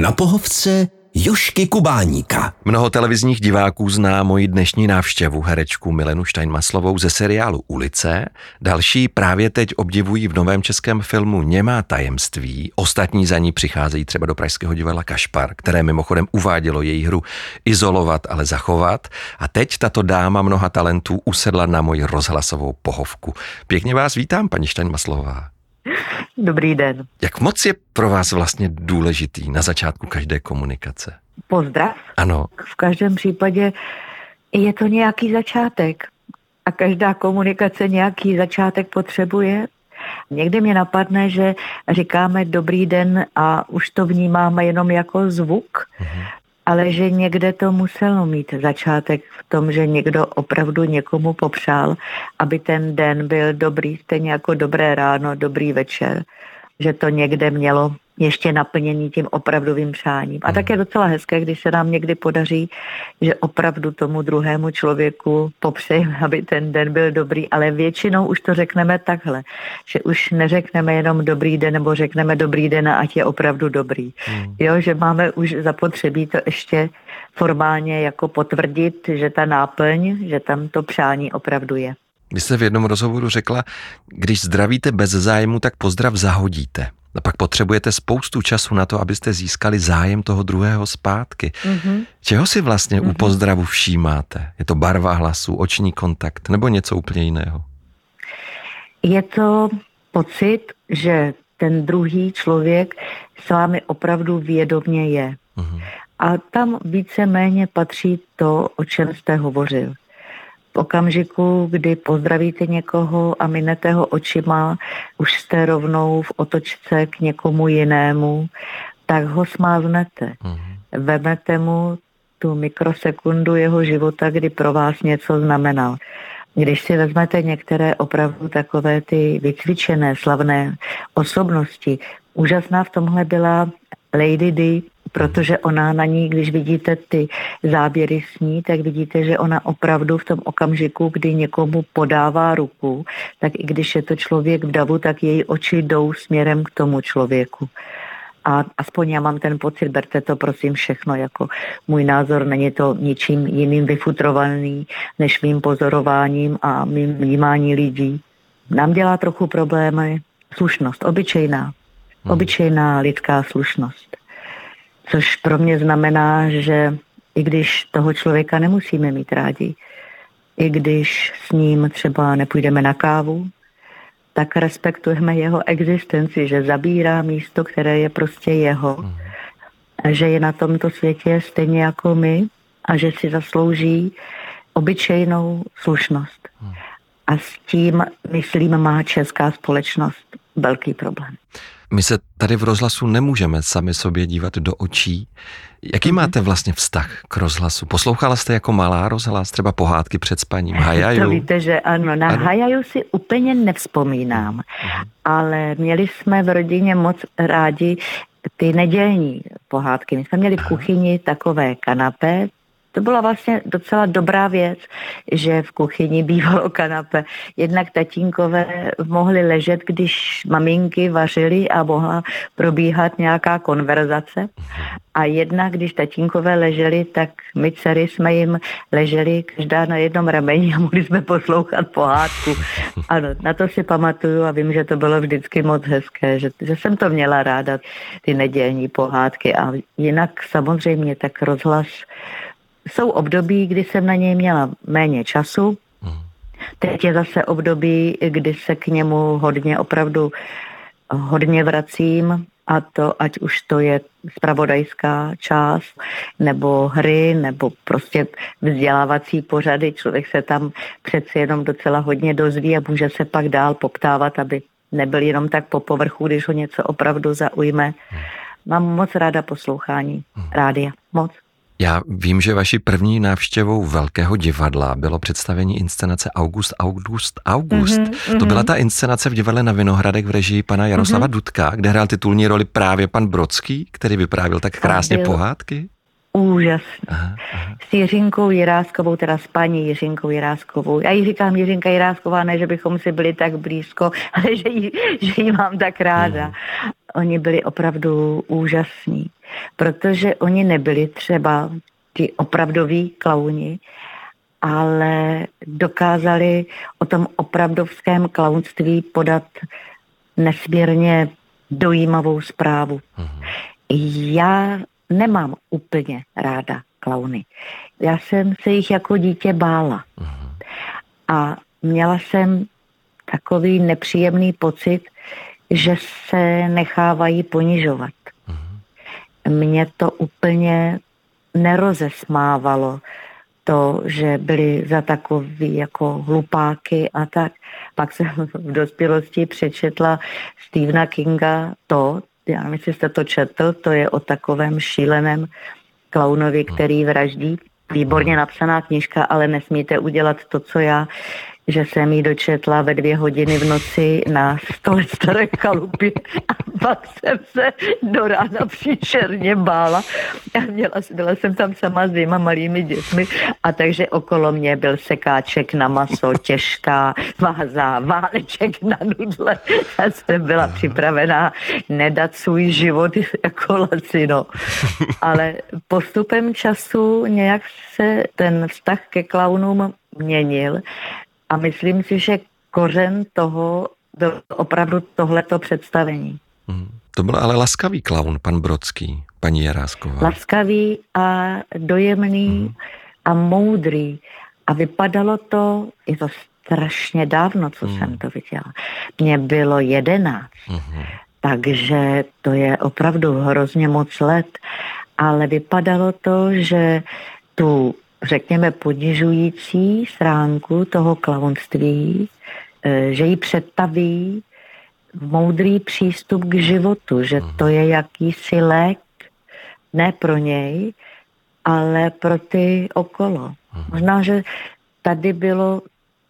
Na pohovce Jošky Kubáníka. Mnoho televizních diváků zná moji dnešní návštěvu herečku Milenu Steinmaslovou ze seriálu Ulice. Další právě teď obdivují v novém českém filmu Němá tajemství. Ostatní za ní přicházejí třeba do Pražského divadla Kašpar, které mimochodem uvádělo její hru Izolovat, ale zachovat. A teď tato dáma mnoha talentů usedla na moji rozhlasovou pohovku. Pěkně vás vítám, paní Steinmaslová. Dobrý den. Jak moc je pro vás vlastně důležitý na začátku každé komunikace? Pozdrav. Ano. V každém případě je to nějaký začátek. A každá komunikace nějaký začátek potřebuje. Někdy mě napadne, že říkáme dobrý den a už to vnímáme jenom jako zvuk. Mhm ale že někde to muselo mít začátek v tom, že někdo opravdu někomu popřál, aby ten den byl dobrý, stejně jako dobré ráno, dobrý večer, že to někde mělo ještě naplněný tím opravdovým přáním. A tak je docela hezké, když se nám někdy podaří, že opravdu tomu druhému člověku popřejeme, aby ten den byl dobrý, ale většinou už to řekneme takhle, že už neřekneme jenom dobrý den, nebo řekneme dobrý den a ať je opravdu dobrý. Hmm. Jo, že máme už zapotřebí to ještě formálně jako potvrdit, že ta náplň, že tam to přání opravdu je. Vy jste v jednom rozhovoru řekla, když zdravíte bez zájmu, tak pozdrav zahodíte. A pak potřebujete spoustu času na to, abyste získali zájem toho druhého zpátky. Mm-hmm. Čeho si vlastně mm-hmm. u mhm. pozdravu všímáte? Je to barva hlasu, oční kontakt nebo něco úplně jiného? Je to pocit, že ten druhý člověk s vámi opravdu vědomě je. Mm-hmm. A tam více-méně patří to, o čem jste hovořil okamžiku, kdy pozdravíte někoho a minete ho očima, už jste rovnou v otočce k někomu jinému, tak ho smáznete. Mm-hmm. Vemete mu tu mikrosekundu jeho života, kdy pro vás něco znamenal. Když si vezmete některé opravdu takové ty vycvičené, slavné osobnosti, úžasná v tomhle byla Lady Di, protože ona na ní, když vidíte ty záběry s ní, tak vidíte, že ona opravdu v tom okamžiku, kdy někomu podává ruku, tak i když je to člověk v davu, tak její oči jdou směrem k tomu člověku. A aspoň já mám ten pocit, berte to prosím všechno jako můj názor, není to ničím jiným vyfutrovaný než mým pozorováním a mým vnímání lidí. Nám dělá trochu problémy slušnost, obyčejná, hmm. obyčejná lidská slušnost. Což pro mě znamená, že i když toho člověka nemusíme mít rádi, i když s ním třeba nepůjdeme na kávu, tak respektujeme jeho existenci, že zabírá místo, které je prostě jeho. Mhm. A že je na tomto světě stejně jako my a že si zaslouží obyčejnou slušnost. Mhm. A s tím, myslím, má česká společnost velký problém. My se tady v rozhlasu nemůžeme sami sobě dívat do očí. Jaký mm-hmm. máte vlastně vztah k rozhlasu? Poslouchala jste jako malá rozhlas, třeba pohádky před spaním, Hajaju? To víte, že ano, na ano. Hajaju si úplně nevzpomínám, mm-hmm. ale měli jsme v rodině moc rádi ty nedělní pohádky. My jsme měli v kuchyni takové kanapé, to byla vlastně docela dobrá věc, že v kuchyni bývalo kanape. Jednak tatínkové mohli ležet, když maminky vařily a mohla probíhat nějaká konverzace. A jednak, když tatínkové leželi, tak my dcery jsme jim leželi každá na jednom rameni a mohli jsme poslouchat pohádku. Ano, na to si pamatuju a vím, že to bylo vždycky moc hezké, že, že jsem to měla ráda, ty nedělní pohádky. A jinak samozřejmě tak rozhlas jsou období, kdy jsem na něj měla méně času. Mhm. Teď je zase období, kdy se k němu hodně, opravdu hodně vracím a to, ať už to je spravodajská část, nebo hry, nebo prostě vzdělávací pořady. Člověk se tam přeci jenom docela hodně dozví a může se pak dál poptávat, aby nebyl jenom tak po povrchu, když ho něco opravdu zaujme. Mhm. Mám moc ráda poslouchání mhm. rádia. Moc. Já vím, že vaší první návštěvou Velkého divadla bylo představení inscenace August, August, August. Mm-hmm, to byla ta inscenace v divadle na Vinohradek v režii pana Jaroslava mm-hmm. Dudka, kde hrál titulní roli právě pan Brodský, který vyprávěl tak krásně pohádky. Úžasný. Aha, aha. S Jiřinkou Jiráskovou, teda s paní Jiřinkou Jiráskovou. Já jí říkám Jiřinka Jirásková, ne, že bychom si byli tak blízko, ale že jí, že jí mám tak ráda. Hmm. Oni byli opravdu úžasní, protože oni nebyli třeba ti opravdoví klauni, ale dokázali o tom opravdovském klaunství podat nesmírně dojímavou zprávu. Hmm. Já nemám úplně ráda klauny. Já jsem se jich jako dítě bála. A měla jsem takový nepříjemný pocit, že se nechávají ponižovat. Mě to úplně nerozesmávalo to, že byli za takový jako hlupáky a tak. Pak jsem v dospělosti přečetla Stephena Kinga to, já nevím, jestli jste to četl, to je o takovém šíleném klaunovi, který vraždí. Výborně napsaná knižka, ale nesmíte udělat to, co já že jsem ji dočetla ve dvě hodiny v noci na stole staré chalupy a pak jsem se do rána příšerně bála a měla, byla jsem tam sama s dvěma malými dětmi a takže okolo mě byl sekáček na maso, těžká váza, váleček na nudle. Já jsem byla připravená nedat svůj život jako lacino. Ale postupem času nějak se ten vztah ke klaunům měnil a myslím si, že kořen toho byl opravdu tohleto představení. Hmm. To byl ale laskavý klaun, pan Brodský, paní Jarásková. Laskavý a dojemný hmm. a moudrý. A vypadalo to, je to strašně dávno, co hmm. jsem to viděla. Mně bylo jedenáct, hmm. takže to je opravdu hrozně moc let. Ale vypadalo to, že tu řekněme, ponižující stránku toho klaunství, eh, že ji představí moudrý přístup k životu, že to je jakýsi lék, ne pro něj, ale pro ty okolo. Možná, že tady bylo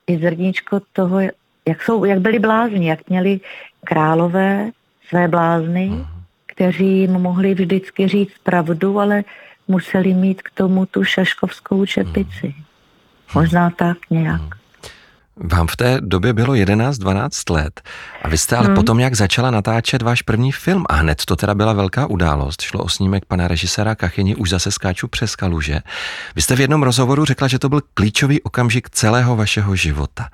i zrníčko toho, jak, jsou, jak byli blázni, jak měli králové své blázny, kteří jim mohli vždycky říct pravdu, ale museli mít k tomu tu šaškovskou čepici. Hmm. Možná tak nějak. Hmm. Vám v té době bylo 11-12 let a vy jste ale hmm. potom jak začala natáčet váš první film a hned to teda byla velká událost. Šlo o snímek pana režiséra Kachyni Už zase skáču přes kaluže. Vy jste v jednom rozhovoru řekla, že to byl klíčový okamžik celého vašeho života.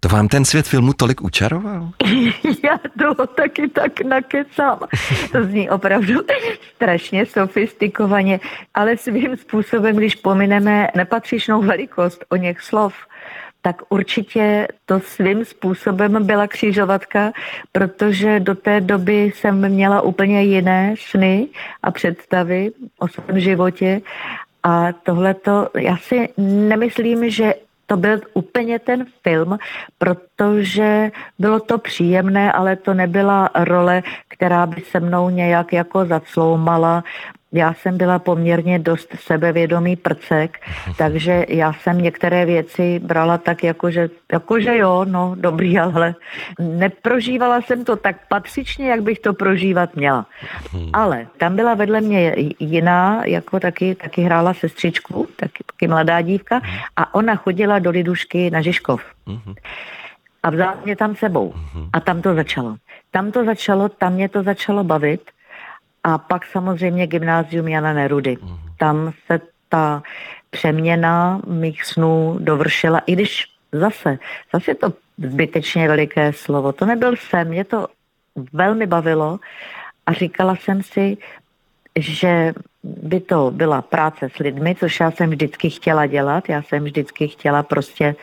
To vám ten svět filmu tolik učaroval? Já toho taky tak nakecám. To zní opravdu strašně sofistikovaně, ale svým způsobem, když pomineme nepatřičnou velikost o něch slov, tak určitě to svým způsobem byla křižovatka, protože do té doby jsem měla úplně jiné sny a představy o svém životě a tohleto, já si nemyslím, že to byl úplně ten film, protože bylo to příjemné, ale to nebyla role, která by se mnou nějak jako zacloumala. Já jsem byla poměrně dost sebevědomý prcek, takže já jsem některé věci brala tak, jakože, jakože jo, no dobrý, ale neprožívala jsem to tak patřičně, jak bych to prožívat měla. Hmm. Ale tam byla vedle mě jiná, jako taky, taky hrála sestřičku, taky, taky mladá dívka a ona chodila do Lidušky na Žižkov. Hmm. A vzala mě tam sebou. A tam to začalo. Tam to začalo, tam mě to začalo bavit a pak samozřejmě gymnázium Jana Nerudy. Mhm. Tam se ta přeměna mých snů dovršila, i když zase, zase to zbytečně veliké slovo. To nebyl sen, mě to velmi bavilo a říkala jsem si, že by to byla práce s lidmi, což já jsem vždycky chtěla dělat. Já jsem vždycky chtěla prostě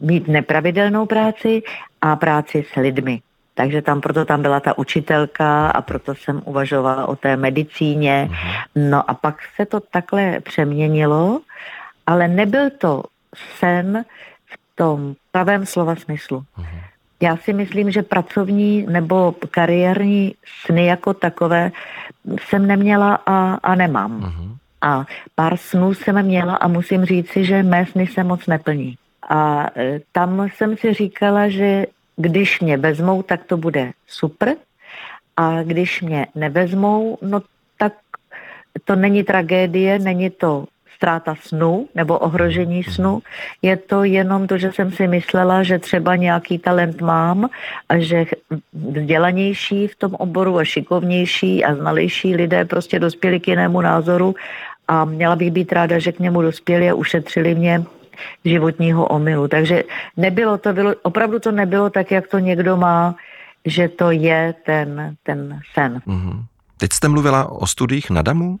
mít nepravidelnou práci a práci s lidmi. Takže tam proto tam byla ta učitelka a proto jsem uvažovala o té medicíně. Mhm. No a pak se to takhle přeměnilo, ale nebyl to sen v tom pravém slova smyslu. Mhm. Já si myslím, že pracovní nebo kariérní sny jako takové jsem neměla a, a nemám. Uh-huh. A pár snů jsem měla a musím říci, že mé sny se moc neplní. A e, tam jsem si říkala, že když mě vezmou, tak to bude super. A když mě nevezmou, no tak to není tragédie, není to ztráta snu nebo ohrožení snu. Je to jenom to, že jsem si myslela, že třeba nějaký talent mám a že vzdělanější v tom oboru a šikovnější a znalejší lidé prostě dospěli k jinému názoru a měla bych být ráda, že k němu dospěli a ušetřili mě životního omylu. Takže nebylo to, bylo, opravdu to nebylo tak, jak to někdo má, že to je ten, ten sen. Mm-hmm. Teď jste mluvila o studiích na Damu?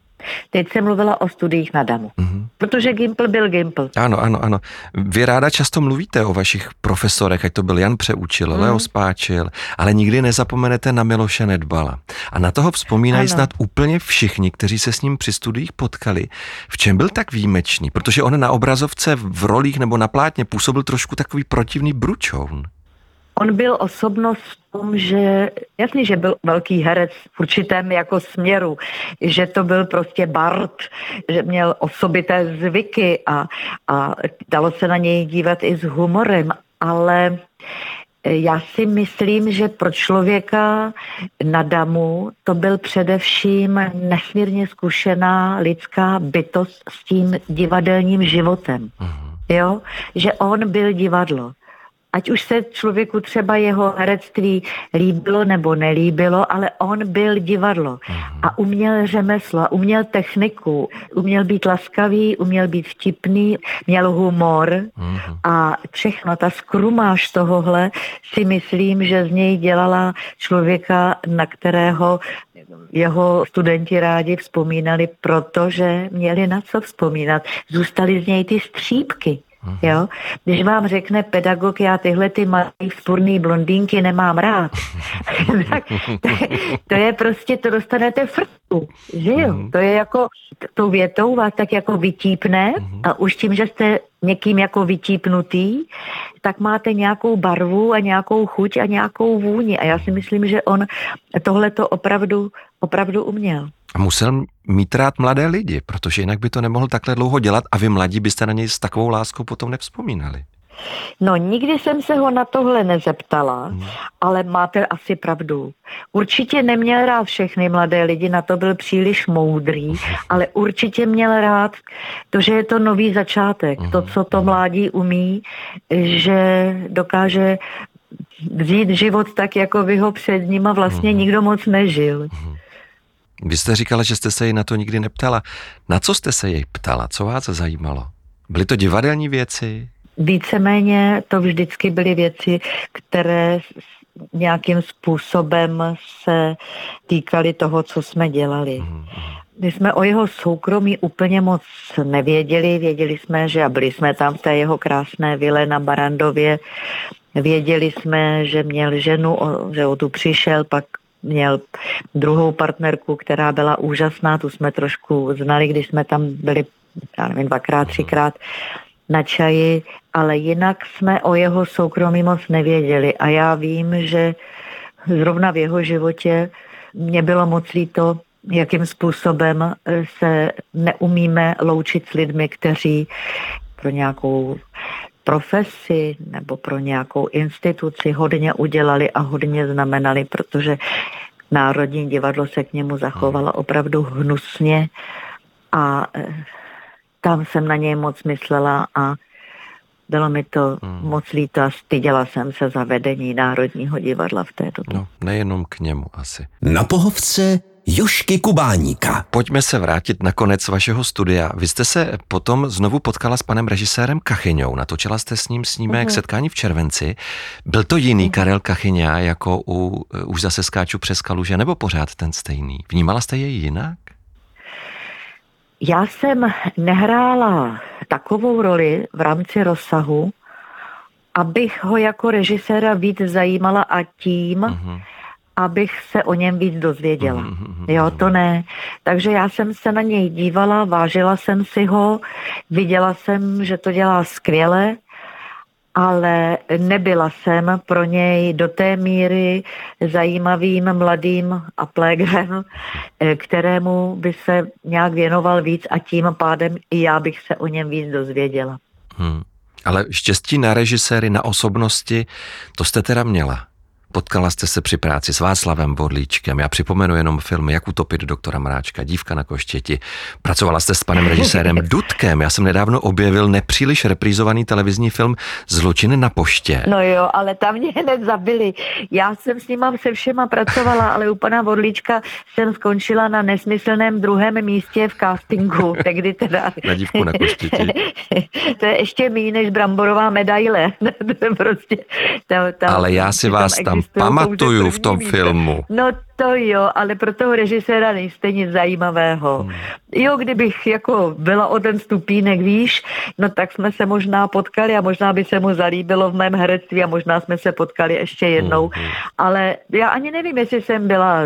Teď jsem mluvila o studiích na Damu, mm-hmm. protože Gimpl byl Gimpl. Ano, ano, ano. Vy ráda často mluvíte o vašich profesorech, ať to byl Jan Přeučil, mm. Leo Spáčil, ale nikdy nezapomenete na Miloše Nedbala. A na toho vzpomínají ano. snad úplně všichni, kteří se s ním při studiích potkali. V čem byl tak výjimečný? Protože on na obrazovce v rolích nebo na plátně působil trošku takový protivný bručoun. On byl osobnost v tom, že jasný, že byl velký herec v určitém jako směru, že to byl prostě Bart, že měl osobité zvyky a, a dalo se na něj dívat i s humorem, ale já si myslím, že pro člověka na damu to byl především nesmírně zkušená lidská bytost s tím divadelním životem. Mhm. Jo? Že on byl divadlo ať už se člověku třeba jeho herectví líbilo nebo nelíbilo, ale on byl divadlo a uměl řemeslo, uměl techniku, uměl být laskavý, uměl být vtipný, měl humor a všechno, ta skrumáž tohohle si myslím, že z něj dělala člověka, na kterého jeho studenti rádi vzpomínali, protože měli na co vzpomínat. Zůstaly z něj ty střípky. Jo? Když vám řekne pedagog, já tyhle ty malé vzpůrný blondýnky nemám rád, tak to je, to je prostě, to dostanete frtu, že jo? Mm. To je jako, tou větou vás tak jako vytípne mm. a už tím, že jste někým jako vytípnutý, tak máte nějakou barvu a nějakou chuť a nějakou vůni. A já si myslím, že on tohle to opravdu, opravdu uměl. A musel mít rád mladé lidi, protože jinak by to nemohl takhle dlouho dělat a vy mladí byste na něj s takovou láskou potom nevzpomínali. No, nikdy jsem se ho na tohle nezeptala, hmm. ale máte asi pravdu. Určitě neměl rád všechny mladé lidi, na to byl příliš moudrý, ale určitě měl rád to, že je to nový začátek, hmm. to, co to mládí umí, že dokáže vzít život tak, jako by ho před ním a vlastně hmm. nikdo moc nežil. Hmm. Vy jste říkala, že jste se jej na to nikdy neptala. Na co jste se jej ptala? Co vás zajímalo? Byly to divadelní věci? Víceméně to vždycky byly věci, které nějakým způsobem se týkaly toho, co jsme dělali. Mm-hmm. My jsme o jeho soukromí úplně moc nevěděli. Věděli jsme, že a byli jsme tam v té jeho krásné vile na Barandově. Věděli jsme, že měl ženu, že o tu přišel, pak měl druhou partnerku, která byla úžasná, tu jsme trošku znali, když jsme tam byli, já nevím, dvakrát, třikrát na čaji, ale jinak jsme o jeho soukromí moc nevěděli a já vím, že zrovna v jeho životě mě bylo moc líto, jakým způsobem se neumíme loučit s lidmi, kteří pro nějakou profesi nebo pro nějakou instituci hodně udělali a hodně znamenali, protože Národní divadlo se k němu zachovalo hmm. opravdu hnusně a eh, tam jsem na něj moc myslela a bylo mi to hmm. moc líto a styděla jsem se za vedení Národního divadla v této době. No, nejenom k němu asi. Na pohovce Jošky Kubáníka. Pojďme se vrátit na konec vašeho studia. Vy jste se potom znovu potkala s panem režisérem Kachyňou. Natočila jste s ním snímek uh-huh. Setkání v červenci. Byl to jiný uh-huh. Karel Kachyňa jako u Už zase skáču přes kaluže, nebo pořád ten stejný? Vnímala jste jej jinak? Já jsem nehrála takovou roli v rámci rozsahu, abych ho jako režiséra víc zajímala a tím, uh-huh abych se o něm víc dozvěděla. Mm-hmm. Jo, to ne. Takže já jsem se na něj dívala, vážila jsem si ho, viděla jsem, že to dělá skvěle, ale nebyla jsem pro něj do té míry zajímavým mladým aplégrem, eh, kterému by se nějak věnoval víc a tím pádem i já bych se o něm víc dozvěděla. Hmm. Ale štěstí na režiséry, na osobnosti, to jste teda měla Potkala jste se při práci s Václavem Bodlíčkem. Já připomenu jenom film Jak utopit doktora Mráčka, Dívka na koštěti. Pracovala jste s panem režisérem Dudkem. Já jsem nedávno objevil nepříliš reprízovaný televizní film Zločin na poště. No jo, ale tam mě hned zabili. Já jsem s ním se všema pracovala, ale u pana Bodlíčka jsem skončila na nesmyslném druhém místě v castingu. Tehdy teda... Na dívku na koštěti. to je ještě méně než bramborová medaile. prostě, tam, tam, ale já si vás tam pamatuju v tom filmu. No to jo, ale pro toho režiséra nejste nic zajímavého. Hmm. Jo, kdybych jako byla o ten stupínek výš, no tak jsme se možná potkali a možná by se mu zalíbilo v mém herectví a možná jsme se potkali ještě jednou. Hmm. Ale já ani nevím, jestli jsem byla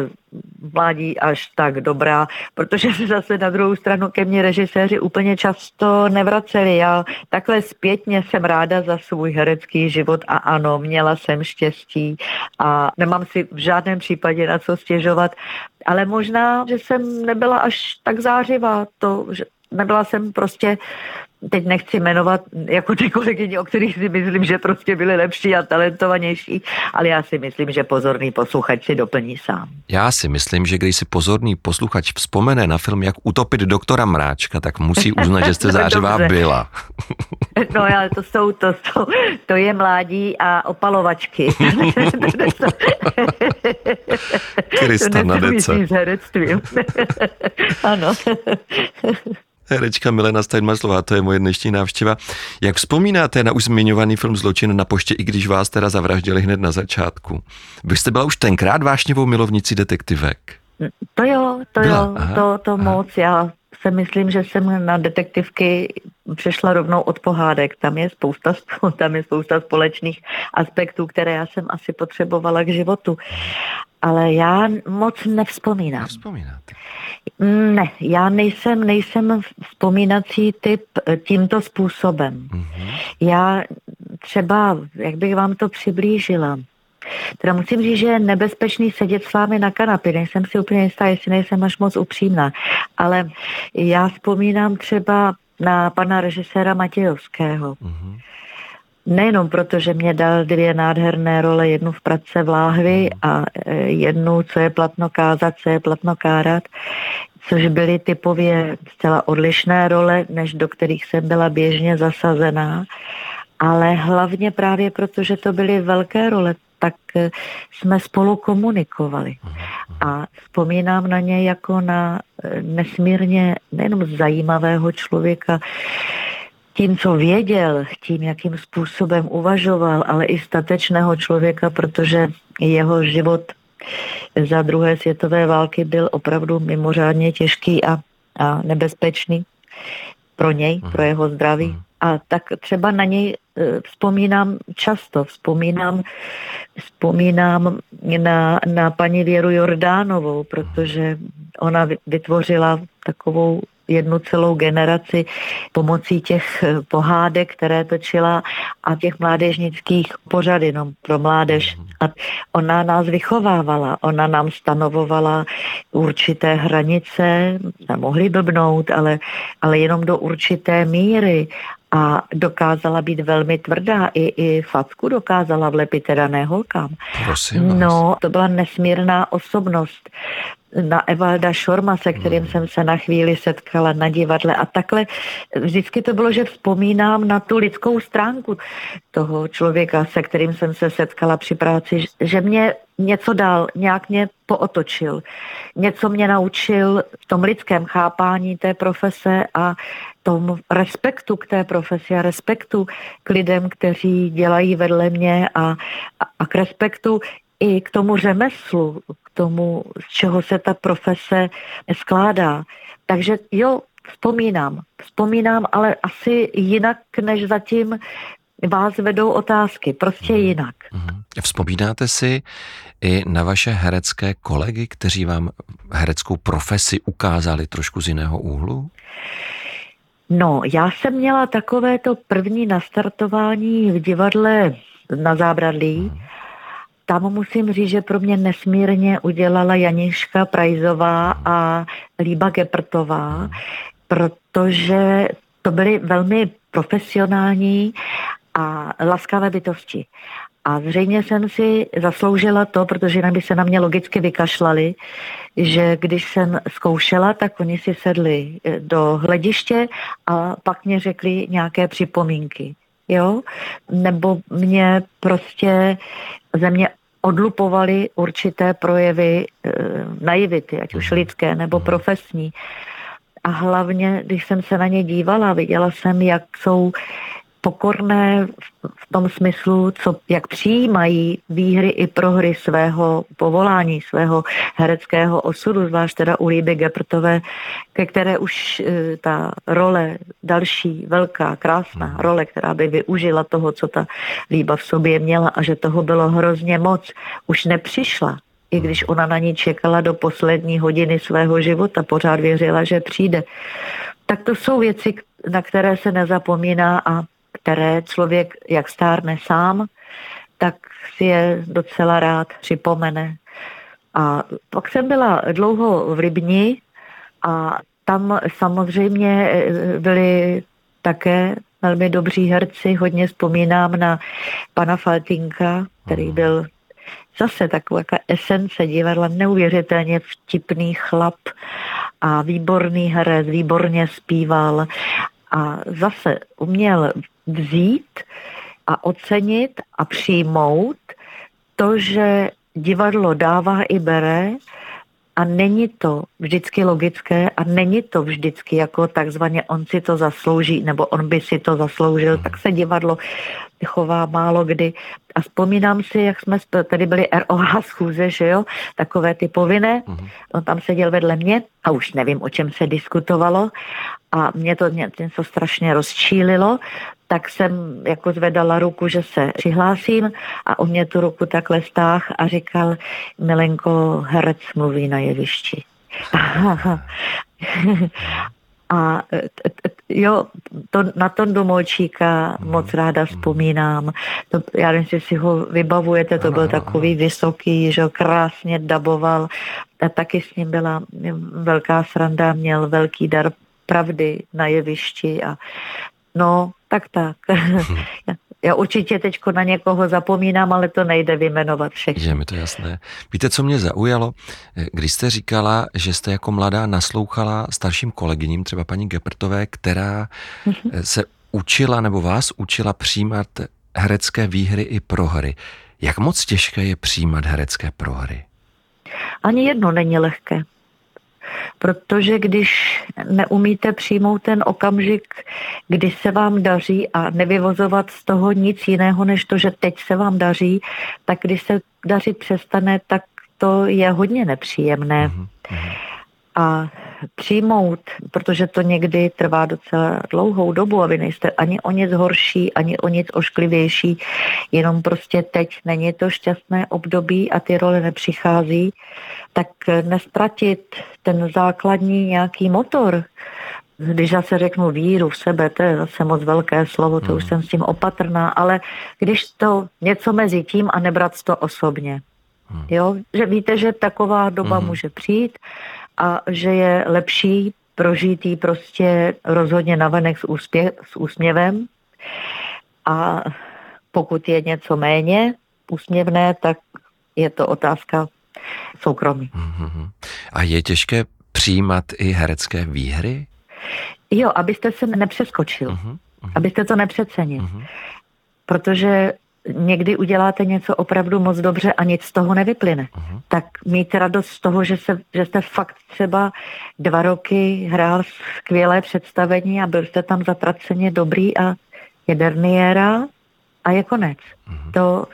mládí až tak dobrá, protože se zase na druhou stranu ke mně režiséři úplně často nevraceli. Já takhle zpětně jsem ráda za svůj herecký život a ano, měla jsem štěstí a nemám si v žádném případě na co stěžovat, ale možná, že jsem nebyla až tak zářivá, to, že nebyla jsem prostě teď nechci jmenovat jako ty kolegyně, o kterých si myslím, že prostě byly lepší a talentovanější, ale já si myslím, že pozorný posluchač si doplní sám. Já si myslím, že když si pozorný posluchač vzpomene na film, jak utopit doktora Mráčka, tak musí uznat, že jste zářivá byla. no ale to jsou, to jsou, to je mládí a opalovačky. Krista na dece. ano herečka Milena Steinmaslová, to je moje dnešní návštěva. Jak vzpomínáte na už zmiňovaný film Zločin na poště, i když vás teda zavraždili hned na začátku? Vy jste byla už tenkrát vášnivou milovnicí detektivek. To jo, to byla? jo, aha, to, to aha. moc. Já se myslím, že jsem na detektivky přešla rovnou od pohádek. Tam je spousta, tam je spousta společných aspektů, které já jsem asi potřebovala k životu. Ale já moc nevzpomínám. Nevzpomínáte? Ne, já nejsem, nejsem vzpomínací typ eh, tímto způsobem. Mm-hmm. Já třeba, jak bych vám to přiblížila, Teda musím říct, že je nebezpečný sedět s vámi na kanapě. Nejsem si úplně jistá, jestli nejsem až moc upřímná. Ale já vzpomínám třeba na pana režiséra Matějovského. Mm-hmm. Nejenom proto, že mě dal dvě nádherné role, jednu v Pradce v Láhvi mhm. a e, jednu, co je platno kázat, co je platno kárat, což byly typově zcela odlišné role, než do kterých jsem byla běžně zasazená. Ale hlavně právě proto, že to byly velké role, tak e, jsme spolu komunikovali. Mhm. A vzpomínám na ně jako na e, nesmírně nejenom zajímavého člověka, tím, co věděl, tím, jakým způsobem uvažoval, ale i statečného člověka, protože jeho život za druhé světové války byl opravdu mimořádně těžký a, a nebezpečný pro něj, pro jeho zdraví. Mhm. A tak třeba na něj e, vzpomínám často, vzpomínám, vzpomínám na, na paní Věru Jordánovou, protože ona vytvořila takovou jednu celou generaci pomocí těch eh, pohádek, které točila a těch mládežnických pořad jenom pro mládež. A ona nás vychovávala, ona nám stanovovala určité hranice, nemohli blbnout, ale, ale jenom do určité míry a dokázala být velmi tvrdá. I, i facku dokázala vlepit, teda ne holkám. Prosím vás. No, to byla nesmírná osobnost na Evalda Šorma, se kterým hmm. jsem se na chvíli setkala na divadle a takhle vždycky to bylo, že vzpomínám na tu lidskou stránku toho člověka, se kterým jsem se setkala při práci, že mě něco dal, nějak mě pootočil, něco mě naučil v tom lidském chápání té profese a tom respektu k té profesi a respektu k lidem, kteří dělají vedle mě a, a, a k respektu i k tomu řemeslu, k tomu, z čeho se ta profese skládá. Takže jo, vzpomínám. Vzpomínám, ale asi jinak, než zatím vás vedou otázky. Prostě mhm. jinak. Mhm. Vzpomínáte si i na vaše herecké kolegy, kteří vám hereckou profesi ukázali trošku z jiného úhlu? No, já jsem měla takové to první nastartování v divadle na zábradlí. Hmm tam musím říct, že pro mě nesmírně udělala Janiška Prajzová a Líba Geprtová, protože to byly velmi profesionální a laskavé bytosti. A zřejmě jsem si zasloužila to, protože jinak by se na mě logicky vykašlali, že když jsem zkoušela, tak oni si sedli do hlediště a pak mě řekli nějaké připomínky. Jo? Nebo mě prostě ze mě odlupovali určité projevy e, naivity, ať už lidské nebo profesní. A hlavně, když jsem se na ně dívala, viděla jsem, jak jsou pokorné v tom smyslu, co, jak přijímají výhry i prohry svého povolání, svého hereckého osudu, zvlášť teda u Líby Geprtové, ke které už e, ta role, další velká, krásná mhm. role, která by využila toho, co ta Líba v sobě měla a že toho bylo hrozně moc, už nepřišla. I když ona na ní čekala do poslední hodiny svého života, pořád věřila, že přijde. Tak to jsou věci, na které se nezapomíná a které člověk, jak stárne sám, tak si je docela rád připomene. A pak jsem byla dlouho v Rybni a tam samozřejmě eh, byli také velmi dobří herci. Hodně vzpomínám na pana Faltinka, který mhm. byl zase taková esence divadla, neuvěřitelně vtipný chlap a výborný herec, výborně zpíval a zase uměl vzít a ocenit a přijmout to, že divadlo dává i bere a není to vždycky logické a není to vždycky jako takzvaně on si to zaslouží nebo on by si to zasloužil, mhm. tak se divadlo chová málo kdy. A vzpomínám si, jak jsme tady byli ROH schůze, že jo, takové ty povinné. Mm-hmm. On tam seděl vedle mě a už nevím, o čem se diskutovalo a mě to něco strašně rozčílilo, tak jsem jako zvedala ruku, že se přihlásím a on mě tu ruku takhle stáh a říkal, Milenko, herec mluví na jevišti. A jo, to, na Tondu Domolčíka moc ráda vzpomínám. To, já nevím, jestli si ho vybavujete, to byl takový vysoký, že krásně daboval. A taky s ním byla velká sranda, měl velký dar pravdy na jevišti a no, tak tak. Já určitě teď na někoho zapomínám, ale to nejde vyjmenovat všechny. Je mi to jasné. Víte, co mě zaujalo? Když jste říkala, že jste jako mladá naslouchala starším kolegyním, třeba paní Gepertové, která mhm. se učila nebo vás učila přijímat herecké výhry i prohry. Jak moc těžké je přijímat herecké prohry? Ani jedno není lehké. Protože když neumíte přijmout ten okamžik, kdy se vám daří a nevyvozovat z toho nic jiného, než to, že teď se vám daří, tak když se dařit přestane, tak to je hodně nepříjemné. Mm-hmm. A přijmout, protože to někdy trvá docela dlouhou dobu a vy nejste ani o nic horší, ani o nic ošklivější, jenom prostě teď není to šťastné období a ty role nepřichází, tak nestratit ten základní nějaký motor, když já se řeknu víru v sebe, to je zase moc velké slovo, to hmm. už jsem s tím opatrná, ale když to něco mezi tím a nebrat to osobně. Hmm. Jo, že víte, že taková doba hmm. může přijít a že je lepší prožít ji prostě rozhodně navenek s, úspěch, s úsměvem a pokud je něco méně úsměvné, tak je to otázka soukromí. Mm-hmm. A je těžké přijímat i herecké výhry? Jo, abyste se nepřeskočil, mm-hmm. abyste to nepřecenil. Mm-hmm. Protože někdy uděláte něco opravdu moc dobře a nic z toho nevyplyne. Uh-huh. Tak mít radost z toho, že, se, že jste fakt třeba dva roky hrál skvělé představení a byl jste tam zatraceně dobrý a je derniéra a je konec. Uh-huh. To,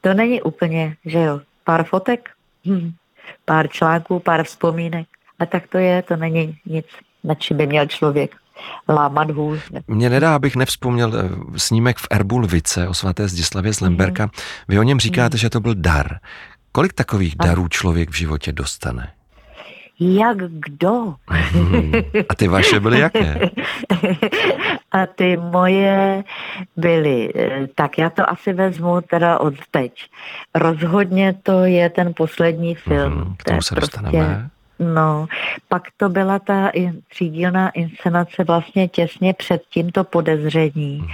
to není úplně, že jo, pár fotek, hm, pár článků, pár vzpomínek. A tak to je, to není nic, na čím by měl člověk lámat hůl. Mně nedá, abych nevzpomněl eh, snímek v Erbulvice o svaté Zdislavě z Lemberka. Mm. Vy o něm říkáte, mm. že to byl dar. Kolik takových darů člověk v životě dostane? Jak kdo? Hmm. A ty vaše byly jaké? A ty moje byly, eh, tak já to asi vezmu teda od teď. Rozhodně to je ten poslední film. Hmm, k tomu se prostě dostaneme. No, pak to byla ta třídílná inscenace vlastně těsně před tímto podezření.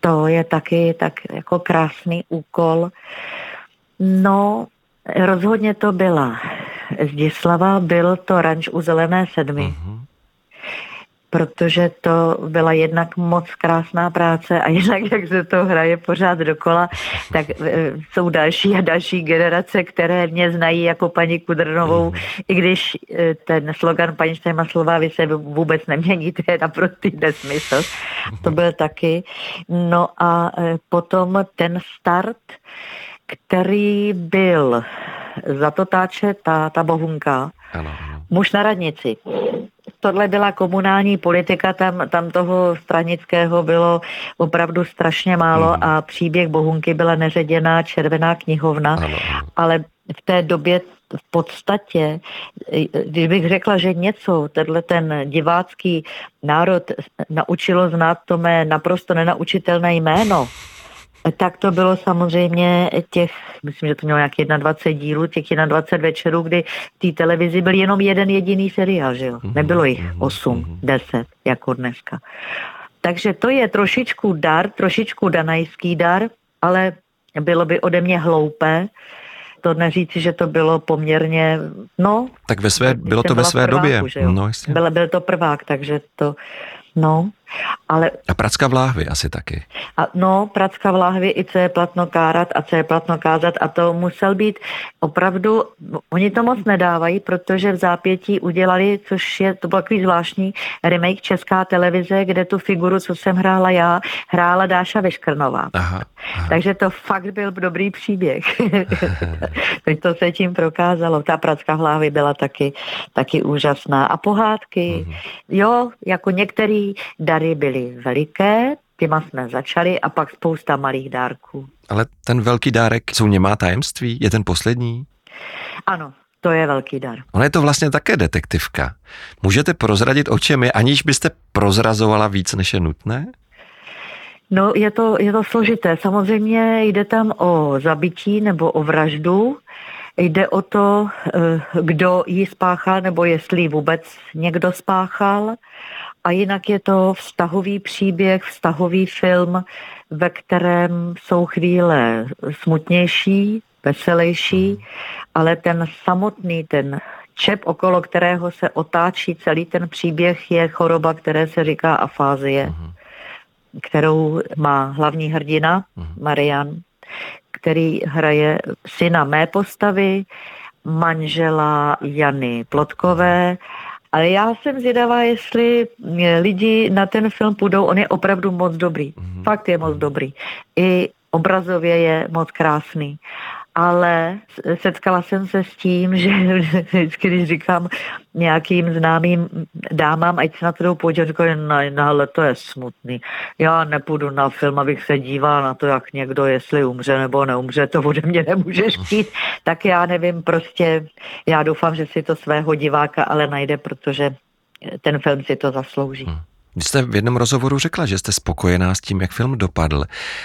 To je taky tak jako krásný úkol. No, rozhodně to byla Zdislava, byl to ranč u Zelené sedmi. Uh-huh protože to byla jednak moc krásná práce a jednak, jak se to hraje pořád dokola, tak e, jsou další a další generace, které mě znají jako paní Kudrnovou, i když e, ten slogan paní Štajmaslová vy se vůbec nemění, to je naprostý nesmysl. To byl taky. No a e, potom ten start, který byl za to táče ta, ta bohunka, ano, ano. muž na radnici tohle byla komunální politika, tam, tam toho stranického bylo opravdu strašně málo hmm. a příběh Bohunky byla neředěná červená knihovna, ano. ale v té době v podstatě, když bych řekla, že něco tenhle ten divácký národ naučilo znát to mé naprosto nenaučitelné jméno, tak to bylo samozřejmě těch, myslím, že to mělo nějak 21 dílů, těch 21 večerů, kdy v té televizi byl jenom jeden jediný seriál, že jo? Mhm, Nebylo jich 8, mhm, 10, mhm. jako dneska. Takže to je trošičku dar, trošičku danajský dar, ale bylo by ode mě hloupé to neříci, že to bylo poměrně, no... Tak ve své, bylo to ve své prváku, době. No, Byl, byl to prvák, takže to No, ale... A Pracka v láhvi asi taky. A, no, Pracka v láhvi i co je platno kárat a co je platno kázat a to musel být opravdu, oni to moc nedávají, protože v zápětí udělali, což je, to bylo takový zvláštní remake Česká televize, kde tu figuru, co jsem hrála já, hrála Dáša Veškrnová. Aha, aha. Takže to fakt byl dobrý příběh. Teď to se tím prokázalo. Ta Pracka v láhvi byla taky, taky úžasná. A pohádky, mm-hmm. jo, jako některý dary byly veliké, těma jsme začali a pak spousta malých dárků. Ale ten velký dárek jsou nemá tajemství? Je ten poslední? Ano, to je velký dar. Ona je to vlastně také detektivka. Můžete prozradit, o čem je, aniž byste prozrazovala víc, než je nutné? No, je to, je to složité. Samozřejmě jde tam o zabití nebo o vraždu. Jde o to, eh, kdo ji spáchal, nebo jestli vůbec někdo spáchal. A jinak je to vztahový příběh, vztahový film, ve kterém jsou chvíle smutnější, veselější, ale ten samotný, ten čep, okolo kterého se otáčí celý ten příběh, je choroba, které se říká afázie, uh-huh. kterou má hlavní hrdina uh-huh. Marian, který hraje syna mé postavy, manžela Jany Plotkové ale já jsem zvědavá, jestli eh, lidi na ten film půjdou. On je opravdu moc dobrý. Mm-hmm. Fakt je moc dobrý. I obrazově je moc krásný ale setkala jsem se s tím, že vždycky, když říkám nějakým známým dámám, ať se na to jdou podívat, říkají, no, no, ale to je smutný. Já nepůjdu na film, abych se díval na to, jak někdo, jestli umře nebo neumře, to ode mě nemůžeš chtít. Tak já nevím, prostě já doufám, že si to svého diváka ale najde, protože ten film si to zaslouží. Hmm. Vy jste v jednom rozhovoru řekla, že jste spokojená s tím, jak film dopadl.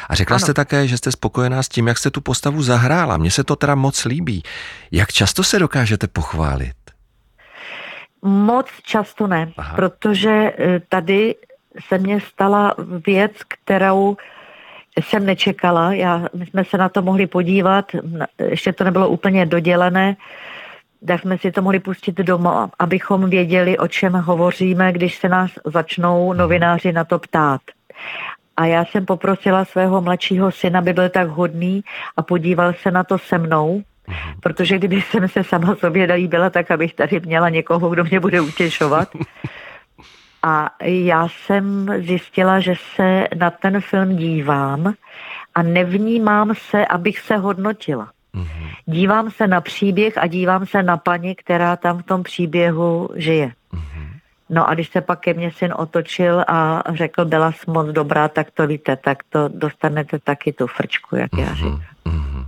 A řekla ano. jste také, že jste spokojená s tím, jak jste tu postavu zahrála. Mně se to teda moc líbí. Jak často se dokážete pochválit? Moc často ne, Aha. protože eh, tady se mně stala věc, kterou jsem nečekala. Já, my jsme se na to mohli podívat, ještě to nebylo úplně dodělené tak jsme si to mohli pustit doma, abychom věděli, o čem hovoříme, když se nás začnou novináři na to ptát. A já jsem poprosila svého mladšího syna, aby byl tak hodný a podíval se na to se mnou, protože kdyby jsem se sama sobě dalíbila, tak abych tady měla někoho, kdo mě bude utěšovat. A já jsem zjistila, že se na ten film dívám a nevnímám se, abych se hodnotila. Mm-hmm. Dívám se na příběh a dívám se na paní, která tam v tom příběhu žije. Mm-hmm. No a když se pak ke mně syn otočil a řekl, byla jsi moc dobrá, tak to víte, tak to dostanete taky tu frčku, jak mm-hmm. já říkám. Mm-hmm.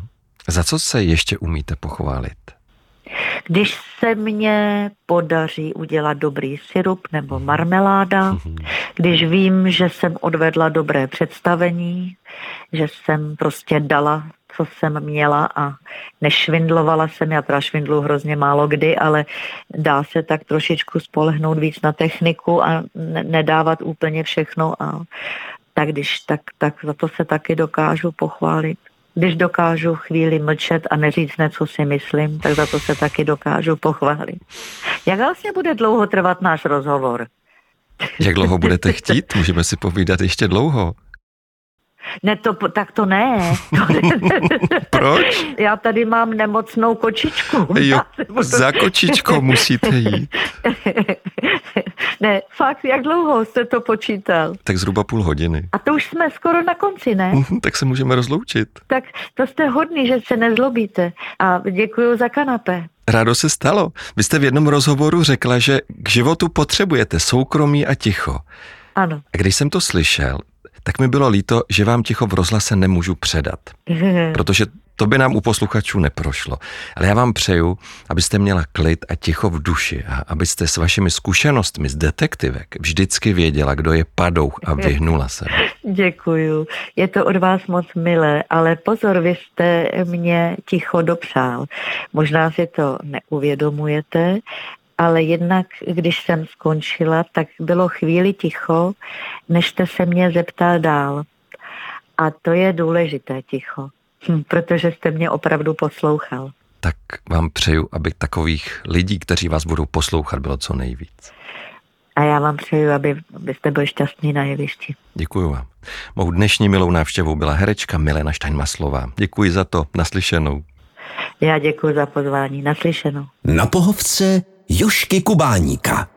Za co se ještě umíte pochválit? Když se mně podaří udělat dobrý syrup nebo marmeláda, mm-hmm. když vím, že jsem odvedla dobré představení, že jsem prostě dala co jsem měla a nešvindlovala jsem, já teda švindlu hrozně málo kdy, ale dá se tak trošičku spolehnout víc na techniku a nedávat úplně všechno a tak když tak, tak za to se taky dokážu pochválit. Když dokážu chvíli mlčet a neříct něco si myslím, tak za to se taky dokážu pochválit. Jak vlastně bude dlouho trvat náš rozhovor? Jak dlouho budete chtít? Můžeme si povídat ještě dlouho. Ne, to, tak to ne. Proč? Já tady mám nemocnou kočičku. Jo, za kočičkou musíte jít. ne, fakt, jak dlouho jste to počítal? Tak zhruba půl hodiny. A to už jsme skoro na konci, ne? Mhm, tak se můžeme rozloučit. Tak to jste hodný, že se nezlobíte. A děkuji za kanapé. Rádo se stalo. Vy jste v jednom rozhovoru řekla, že k životu potřebujete soukromí a ticho. Ano. A když jsem to slyšel, tak mi bylo líto, že vám ticho v rozhlase nemůžu předat. Protože to by nám u posluchačů neprošlo. Ale já vám přeju, abyste měla klid a ticho v duši a abyste s vašimi zkušenostmi z detektivek vždycky věděla, kdo je padouch a vyhnula se. Děkuju. Je to od vás moc milé, ale pozor, vy jste mě ticho dopřál. Možná si to neuvědomujete, ale jednak, když jsem skončila, tak bylo chvíli ticho, než jste se mě zeptal dál. A to je důležité ticho, hm, protože jste mě opravdu poslouchal. Tak vám přeju, aby takových lidí, kteří vás budou poslouchat, bylo co nejvíc. A já vám přeju, aby, abyste byli šťastní na jevišti. Děkuji vám. Mou dnešní milou návštěvou byla herečka Milena Štajnmaslová. Děkuji za to. Naslyšenou. Já děkuji za pozvání. Naslyšenou. Na pohovce Jošky Kubáníka.